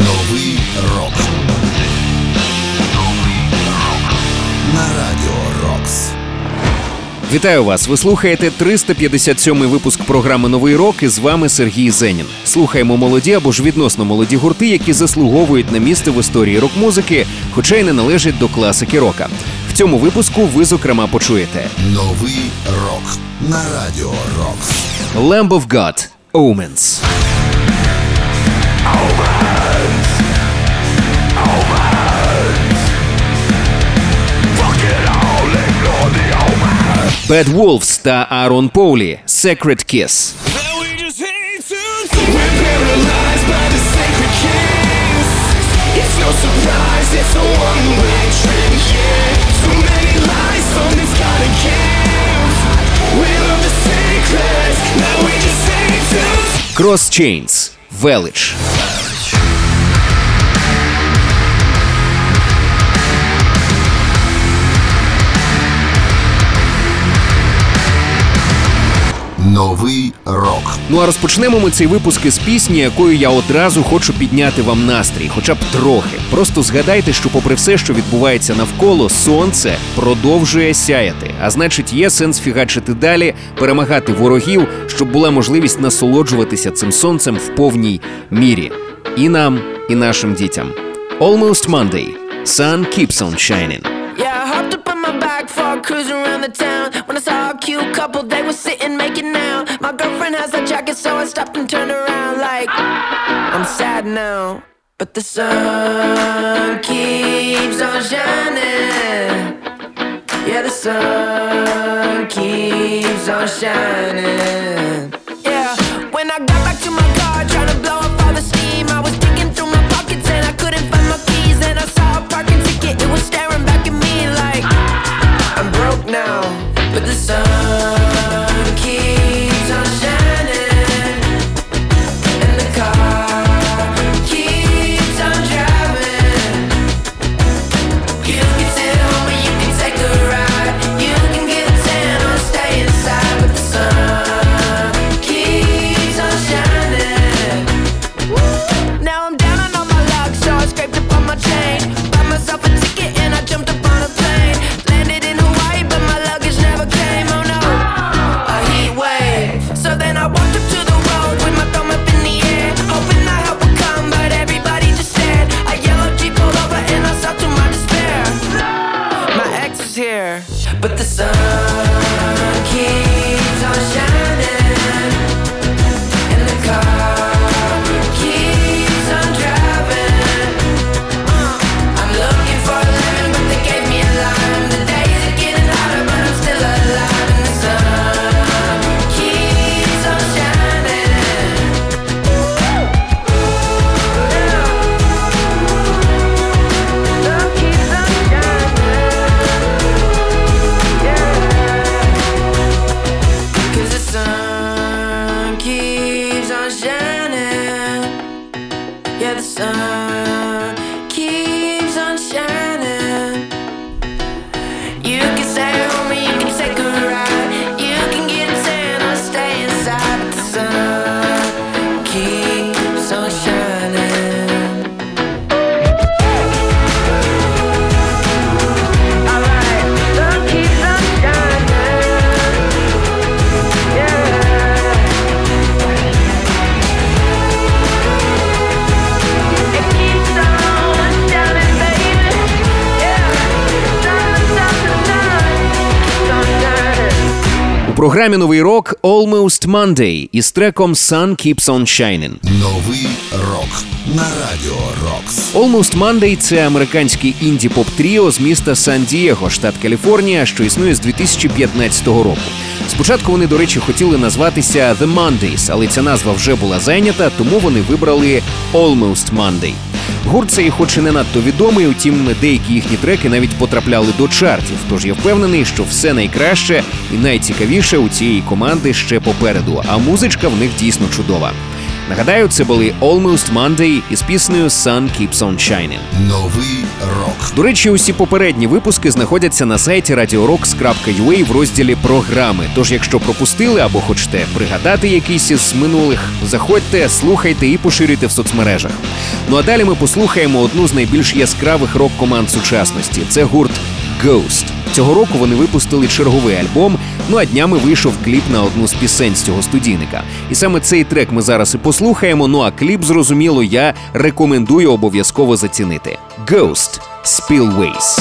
Новий рок. На радіо Рокс. Вітаю вас! Ви слухаєте 357-й випуск програми Новий рок і з вами Сергій Зенін. Слухаємо молоді або ж відносно молоді гурти, які заслуговують на місце в історії рок-музики, хоча й не належать до класики рока. В цьому випуску ви зокрема почуєте Новий рок. На радіо Рокс. Lamb of God – Omens. Bad Wolves та Аарон Поулі Secret Kiss. We're paralyzed by the sacred kiss. It's no surprise, Новий рок. Ну а розпочнемо ми цей випуск із пісні, якою я одразу хочу підняти вам настрій, хоча б трохи. Просто згадайте, що, попри все, що відбувається навколо, сонце продовжує сяяти. А значить, є сенс фігачити далі, перемагати ворогів, щоб була можливість насолоджуватися цим сонцем в повній мірі. І нам, і нашим дітям. Almost Monday. Sun keeps on shining. Yeah, Cruising around the town. When I saw a cute couple, they were sitting making out. My girlfriend has a jacket, so I stopped and turned around like I'm sad now, but the sun keeps on shining. Yeah, the sun keeps on shining. Yeah, when I got now, but the sun програмі Новий рок Almost Monday із треком Sun Keeps on Shining. Новий рок. На радіо Рокс. Almost Monday – це американський інді-поп тріо з міста Сан-Дієго, штат Каліфорнія, що існує з 2015 року. Спочатку вони, до речі, хотіли назватися The Mondays, але ця назва вже була зайнята, тому вони вибрали Almost Monday. Гурт цей, хоч і не надто відомий, утім, деякі їхні треки навіть потрапляли до чартів. Тож я впевнений, що все найкраще і найцікавіше у цієї команди ще попереду, а музичка в них дійсно чудова. Нагадаю, це були Almost Monday із піснею Sun Keeps On Shining. Новий рок. До речі, усі попередні випуски знаходяться на сайті radiorocks.ua в розділі програми. Тож, якщо пропустили або хочете пригадати якийсь із минулих, заходьте, слухайте і поширюйте в соцмережах. Ну а далі ми послухаємо одну з найбільш яскравих рок-команд сучасності. Це гурт Ghost. Цього року вони випустили черговий альбом. Ну а днями вийшов кліп на одну з пісень з цього студійника. І саме цей трек ми зараз і послухаємо. Ну а кліп, зрозуміло, я рекомендую обов'язково зацінити. Ghost Spillways.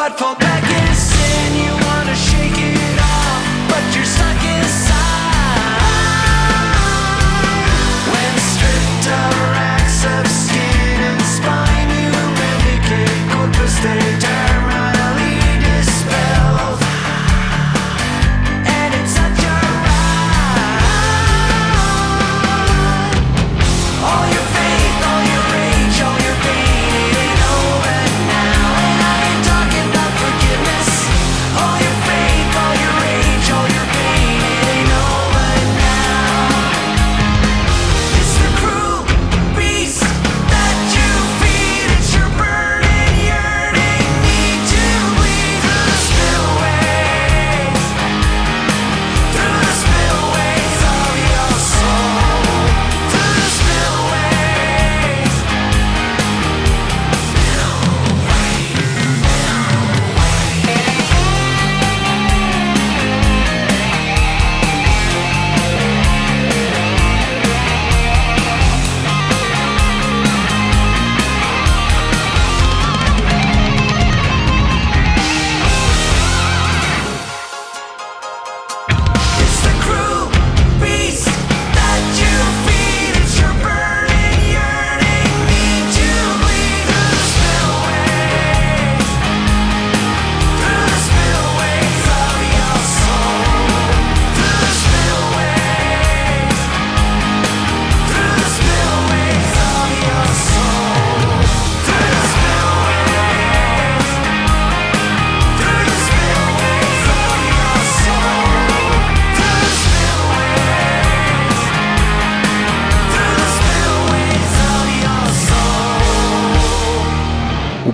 but for.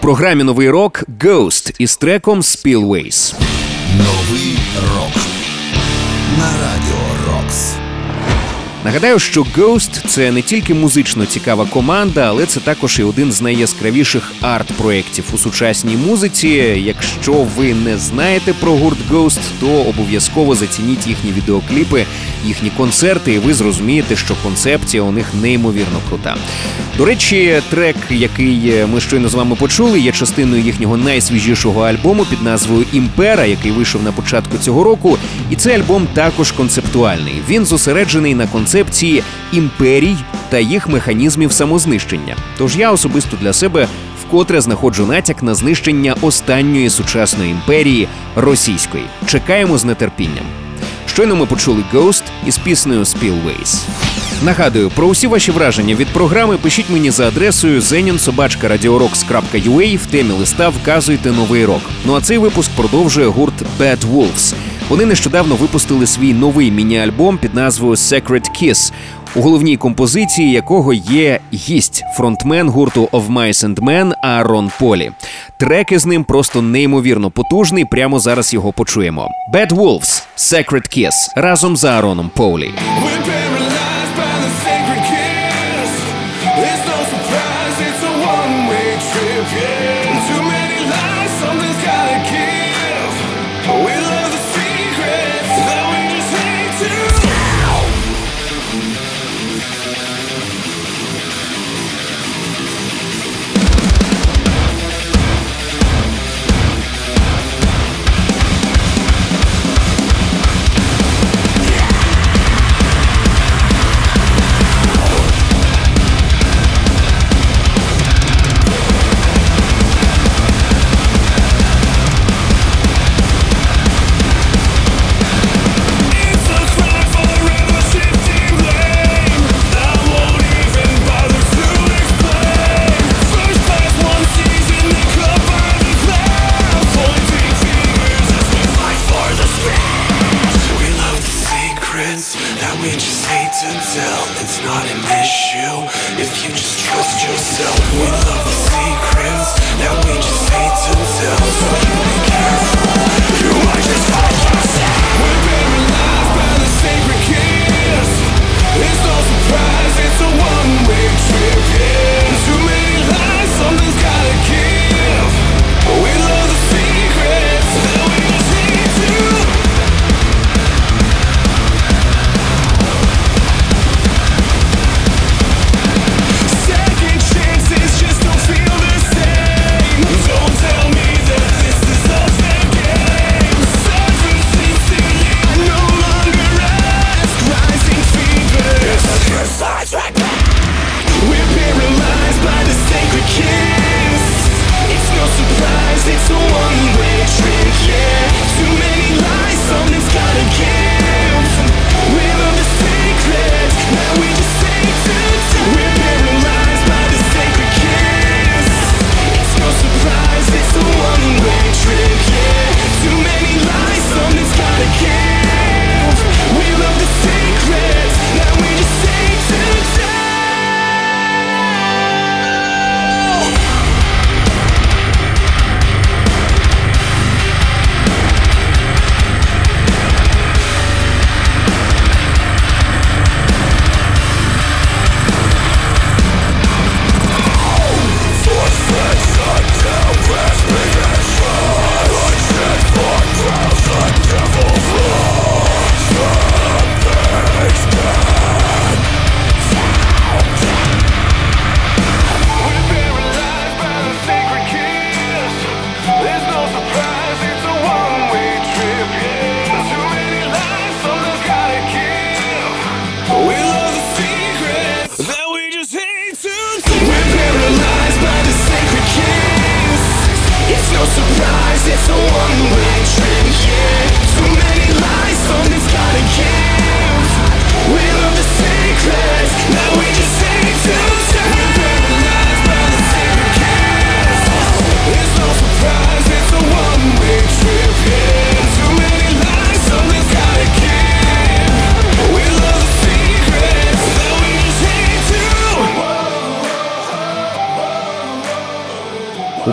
Програмі Новий рок Ghost із треком Spillways. Новий рок. Нагадаю, що Ghost – це не тільки музично цікава команда, але це також і один з найяскравіших арт-проєктів у сучасній музиці. Якщо ви не знаєте про гурт Ghost, то обов'язково зацініть їхні відеокліпи, їхні концерти, і ви зрозумієте, що концепція у них неймовірно крута. До речі, трек, який ми щойно з вами почули, є частиною їхнього найсвіжішого альбому під назвою Імпера, який вийшов на початку цього року. І цей альбом також концептуальний. Він зосереджений на концепції імперій та їх механізмів самознищення. Тож я особисто для себе вкотре знаходжу натяк на знищення останньої сучасної імперії російської. Чекаємо з нетерпінням. Щойно ми почули Ghost із піснею Spillways. Нагадую, про усі ваші враження від програми пишіть мені за адресою zeninsobachka.radiorocks.ua в темі листа вказуйте новий рок. Ну а цей випуск продовжує гурт Bad Wolves. Вони нещодавно випустили свій новий міні-альбом під назвою Secret Kiss. у головній композиції якого є гість фронтмен гурту Of Mice and Men Аарон Полі. Треки з ним просто неймовірно потужний. Прямо зараз його почуємо. Bad Wolves – Secret Kiss разом з Аароном Полі. We just hate to tell. It's not an issue if you just trust yourself. Surprise, it's a one-way trip.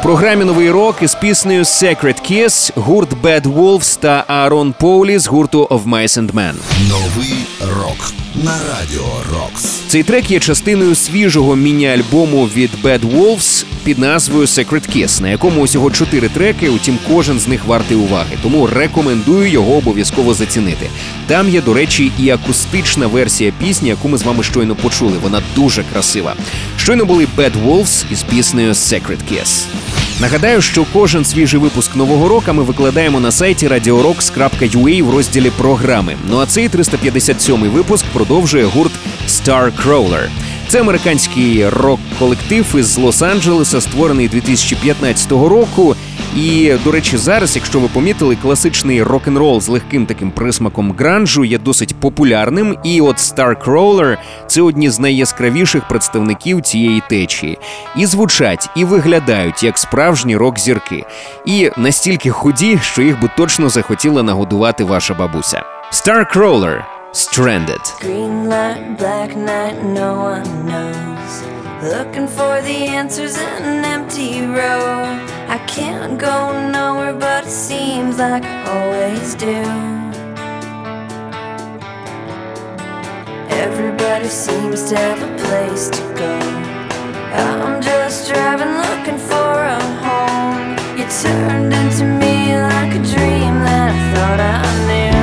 Програмі Новий рок із піснею Secret Kiss гурт Bad Wolves та Аарон Поулі з гурту Of Mice and Men. Новий рок на радіо Рокс. Цей трек є частиною свіжого міні-альбому від Bad Wolves під назвою Secret Kiss, на якому усього чотири треки, утім кожен з них вартий уваги. Тому рекомендую його обов'язково зацінити. Там є, до речі, і акустична версія пісні, яку ми з вами щойно почули. Вона дуже красива. Щойно були Bad Wolves із піснею Secret Kiss. Нагадаю, що кожен свіжий випуск нового року ми викладаємо на сайті radiorocks.ua в розділі програми. Ну а цей 357-й випуск продовжує гурт Star Crawler. Це американський рок-колектив із Лос-Анджелеса, створений 2015 року. І, до речі, зараз, якщо ви помітили, класичний рок-н-рол з легким таким присмаком гранжу є досить популярним. І от Starcrawler – це одні з найяскравіших представників цієї течії. І звучать, і виглядають як справжні рок-зірки. І настільки худі, що їх би точно захотіла нагодувати ваша бабуся. Starcrawler Stranded. Green light, black night, no one knows. Looking for the answers in an empty road. I can't go nowhere, but it seems like I always do. Everybody seems to have a place to go. I'm just driving, looking for a home. You turned into me like a dream that I thought I knew.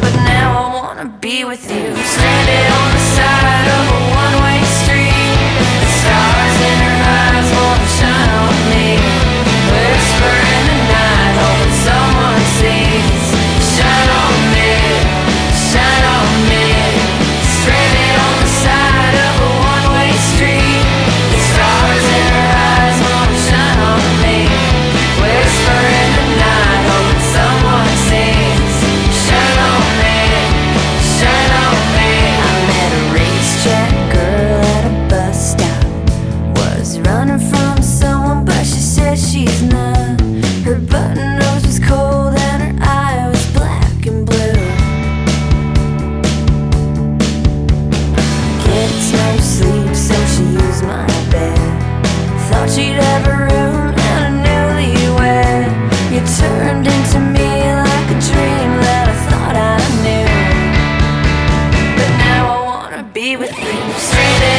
But now I wanna be with you, Say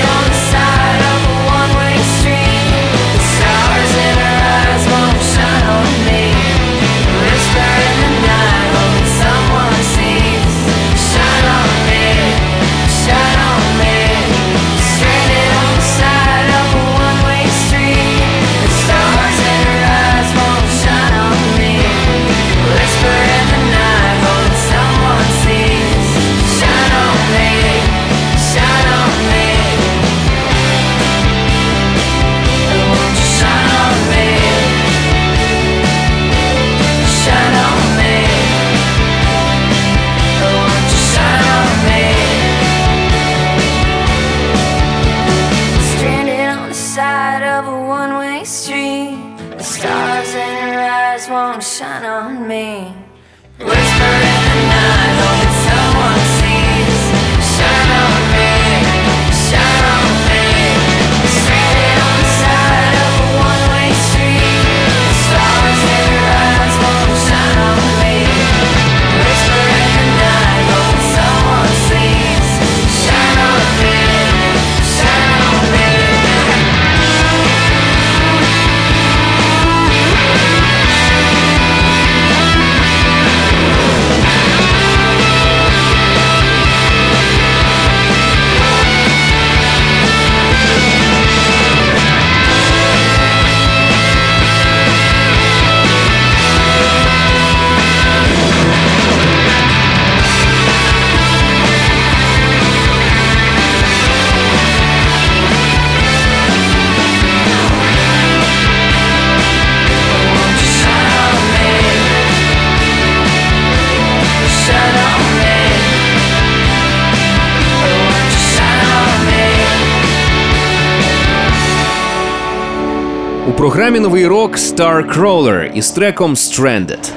програмі новий рок Starcrawler із треком Stranded.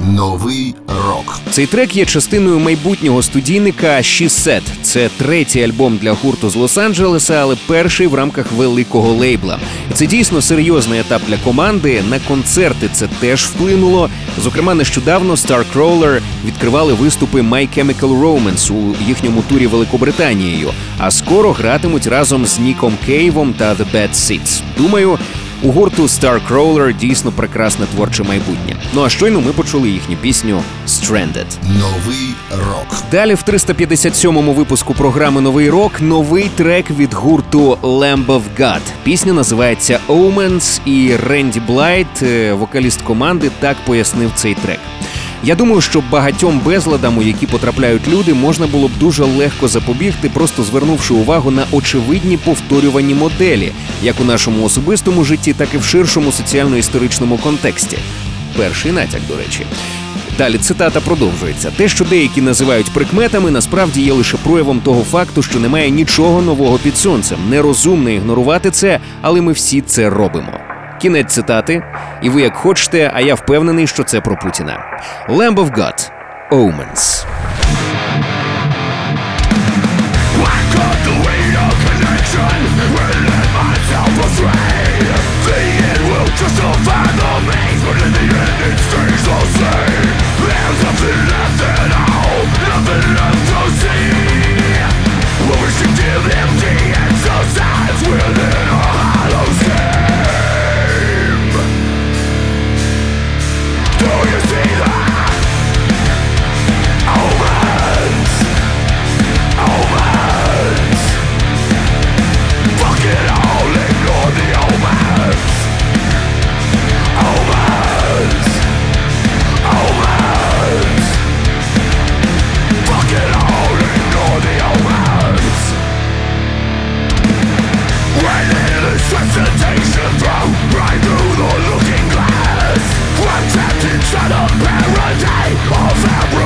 Новий рок. Цей трек є частиною майбутнього студійника She Said. Це третій альбом для гурту з Лос-Анджелеса, але перший в рамках великого лейбла. Це дійсно серйозний етап для команди. На концерти це теж вплинуло. Зокрема, нещодавно Starcrawler відкривали виступи My Chemical Romance у їхньому турі Великобританією, а скоро гратимуть разом з Ніком Кейвом та The Bad Seeds. Думаю, у гурту Starcrawler дійсно прекрасне творче майбутнє. Ну а щойно ми почули їхню пісню Stranded. Новий рок. Далі в 357-му випуску програми Новий рок новий трек від гурту Lamb of God. Пісня називається Omens, і Ренді Блайт, е, вокаліст команди, так пояснив цей трек. Я думаю, що багатьом безладам, у які потрапляють люди, можна було б дуже легко запобігти, просто звернувши увагу на очевидні повторювані моделі, як у нашому особистому житті, так і в ширшому соціально-історичному контексті. Перший натяк, до речі. Далі цитата продовжується. Те, що деякі називають прикметами, насправді є лише проявом того факту, що немає нічого нового під сонцем. Нерозумно ігнорувати це, але ми всі це робимо. Кінець цитати, і ви як хочете, а я впевнений, що це про Путіна. Lamb of God – Omens. Nothing left at all, nothing left Right through the looking glass trapped inside a parody of our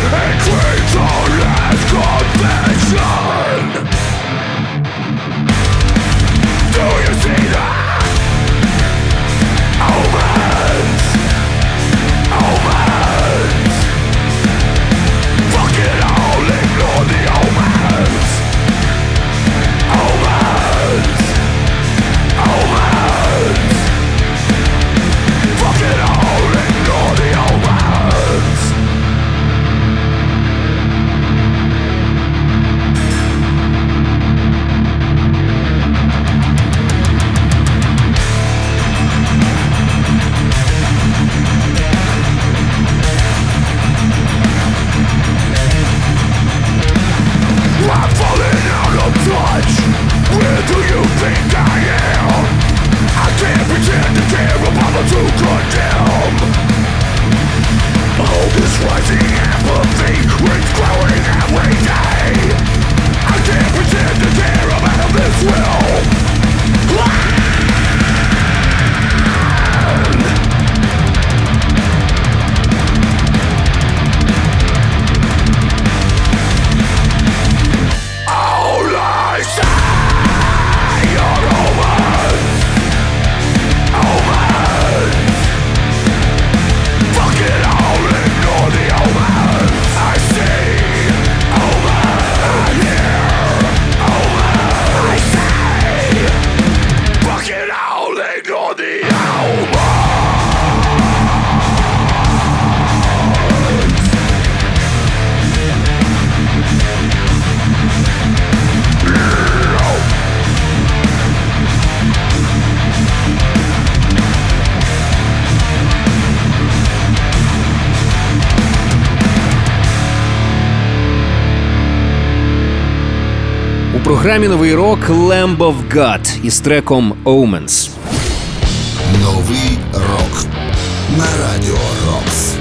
програмі новий рок Lamb of God із треком Omens. Новий рок на радіо Рокс.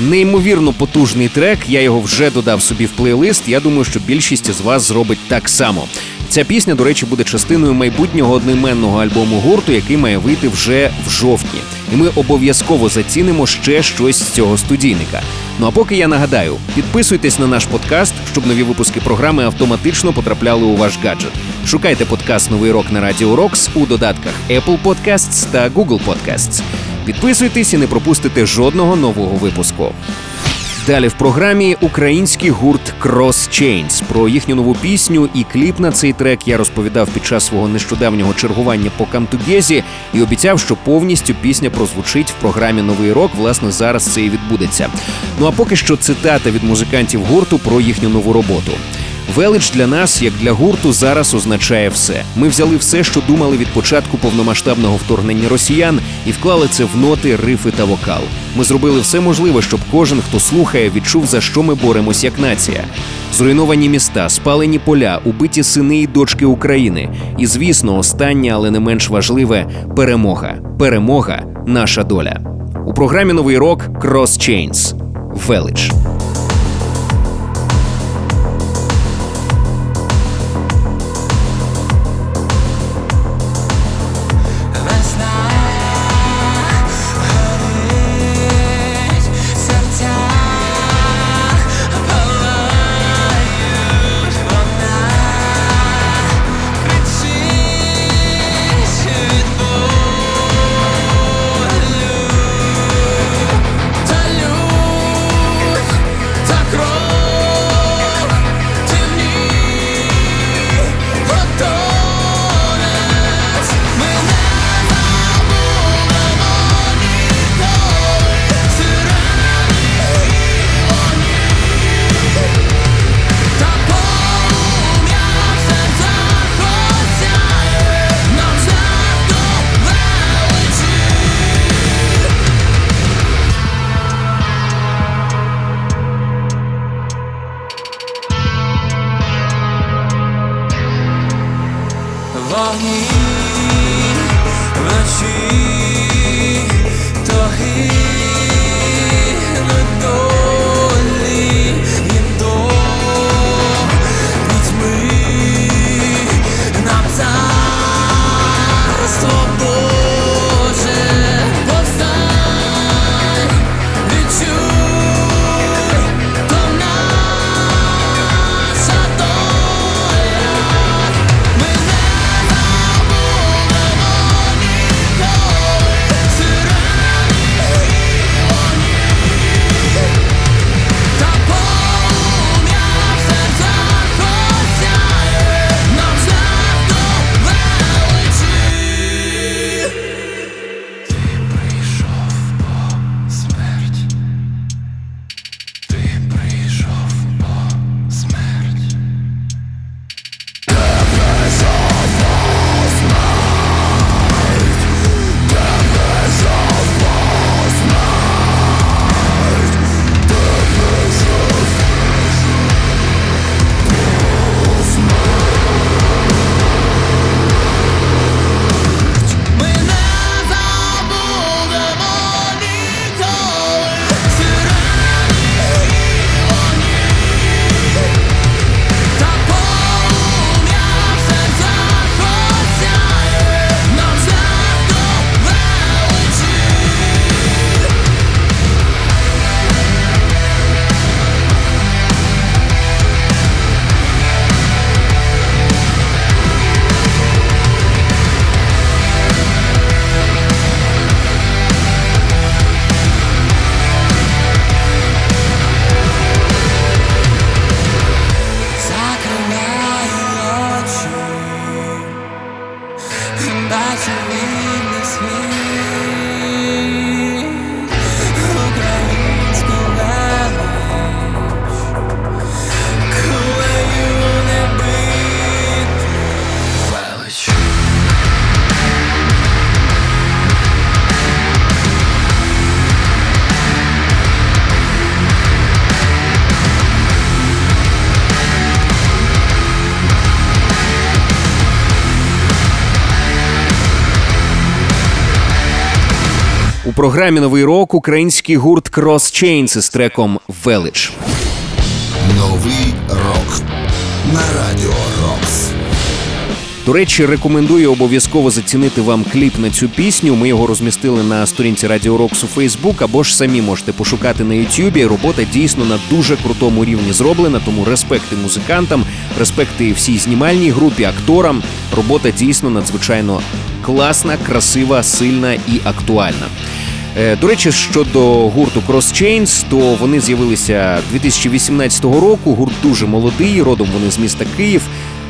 Неймовірно потужний трек. Я його вже додав собі в плейлист. Я думаю, що більшість з вас зробить так само. Ця пісня, до речі, буде частиною майбутнього одноіменного альбому гурту, який має вийти вже в жовтні. І ми обов'язково зацінимо ще щось з цього студійника. Ну а поки я нагадаю, підписуйтесь на наш подкаст, щоб нові випуски програми автоматично потрапляли у ваш гаджет. Шукайте подкаст Новий рок на Радіо Рокс у додатках Apple Podcasts та Google Podcasts. Підписуйтесь і не пропустите жодного нового випуску. Далі в програмі український гурт Cross Chains. Про їхню нову пісню і кліп на цей трек я розповідав під час свого нещодавнього чергування по Камтугезі і обіцяв, що повністю пісня прозвучить в програмі Новий рок. Власне, зараз це і відбудеться. Ну а поки що цитата від музикантів гурту про їхню нову роботу. Велич для нас, як для гурту, зараз означає все. Ми взяли все, що думали від початку повномасштабного вторгнення росіян, і вклали це в ноти, рифи та вокал. Ми зробили все можливе, щоб кожен, хто слухає, відчув за що ми боремось як нація. Зруйновані міста, спалені поля, убиті сини і дочки України. І звісно, останнє, але не менш важливе перемога. Перемога наша доля. У програмі Новий рок Cross Chains. Велич. Програмі Новий рок український гурт Cross Chains із треком Велич. Новий рок на радіо Рокс. До речі, рекомендую обов'язково зацінити вам кліп на цю пісню. Ми його розмістили на сторінці Радіо Рокс у Фейсбук, або ж самі можете пошукати на Ютубі. Робота дійсно на дуже крутому рівні зроблена, тому респекти музикантам, респекти всій знімальній групі, акторам. Робота дійсно надзвичайно класна, красива, сильна і актуальна. Е, До речі, щодо гурту Cross Chains, то вони з'явилися 2018 року. Гурт дуже молодий, родом вони з міста Київ.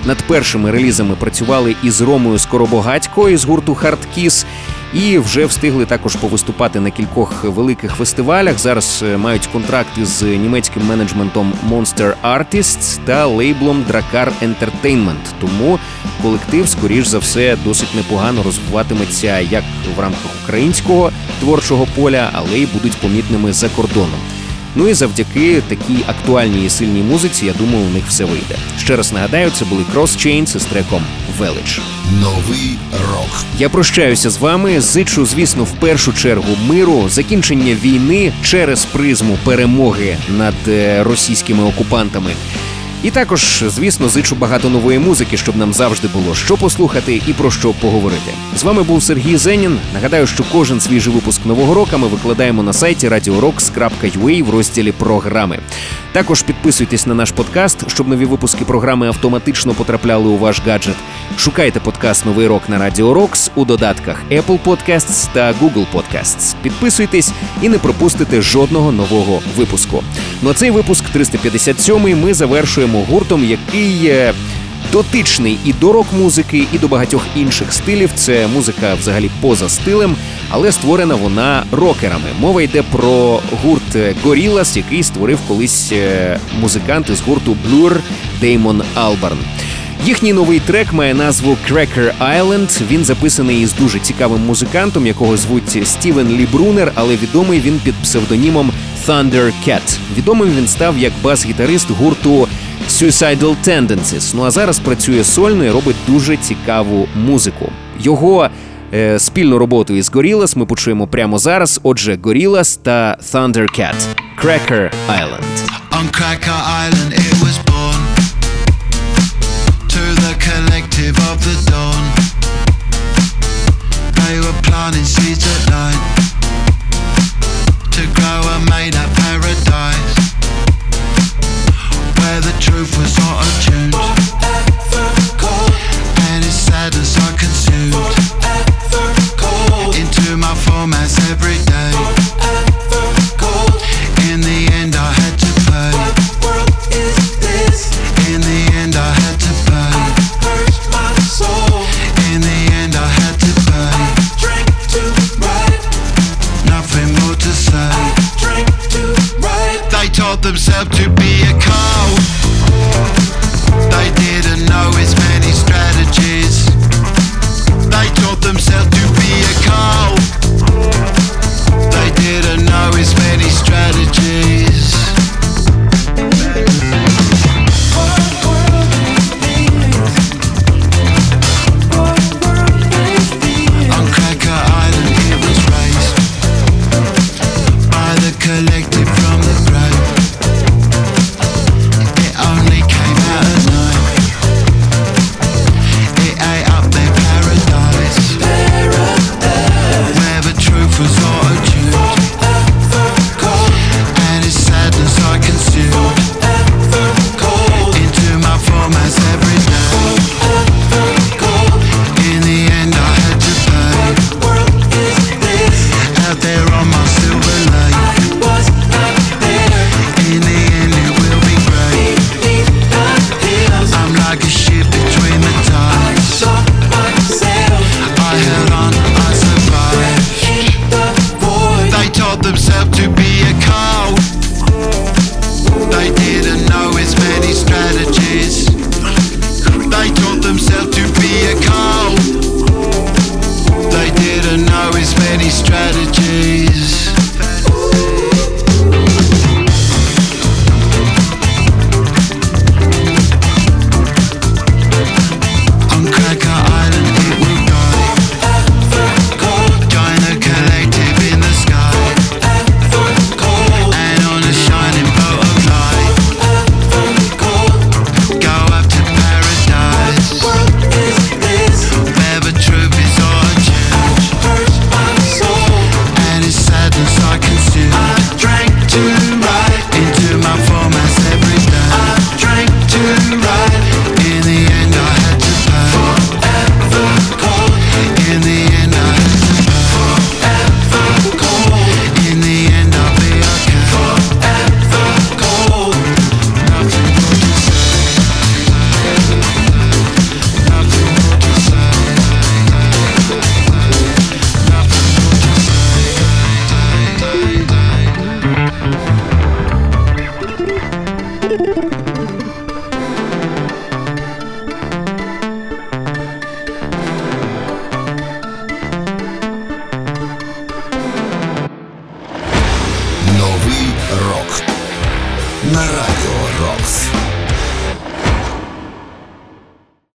Над першими релізами працювали із Ромою Скоробогатько із гурту Hard Kiss і вже встигли також повиступати на кількох великих фестивалях. Зараз е, мають контракти з німецьким менеджментом Monster Artists та лейблом Dracar Entertainment. Тому колектив, скоріш за все, досить непогано розвиватиметься як в рамках українського творчого поля, але й будуть помітними за кордоном. Ну і завдяки такій актуальній і сильній музиці, я думаю, у них все вийде. Ще раз нагадаю, це були Cross Chains із треком Велич. Новий рок. Я прощаюся з вами. Зичу, звісно, в першу чергу миру, закінчення війни через призму перемоги над е, російськими окупантами. І також, звісно, зичу багато нової музики, щоб нам завжди було що послухати і про що поговорити. З вами був Сергій Зенін. Нагадаю, що кожен свіжий випуск нового року ми викладаємо на сайті radiorocks.ua в розділі програми. Також підписуйтесь на наш подкаст, щоб нові випуски програми автоматично потрапляли у ваш гаджет. Шукайте подкаст Новий рок на Радіо Рокс у додатках Apple Podcasts та Google Podcasts. Підписуйтесь і не пропустите жодного нового випуску. Ну а цей випуск 357 ми завершуємо гуртом, який. Дотичний і до рок-музики, і до багатьох інших стилів. Це музика взагалі поза стилем, але створена вона рокерами. Мова йде про гурт Gorillaz, який створив колись е, музикант із гурту Blur Деймон Албарн. Їхній новий трек має назву Cracker Island. Він записаний із дуже цікавим музикантом, якого звуть Стівен Лі Брунер, але відомий він під псевдонімом Thunder Cat. Відомим він став як бас-гітарист гурту Suicidal Tendencies. Ну а зараз працює сольно і робить дуже цікаву музику. Його е, спільну роботу із Gorillaz ми почуємо прямо зараз. Отже, Gorillaz та Thundercat. Cracker Island. On Cracker Island it was born To the collective of the dawn They were planting seeds at night To grow a made-up roof was all a change.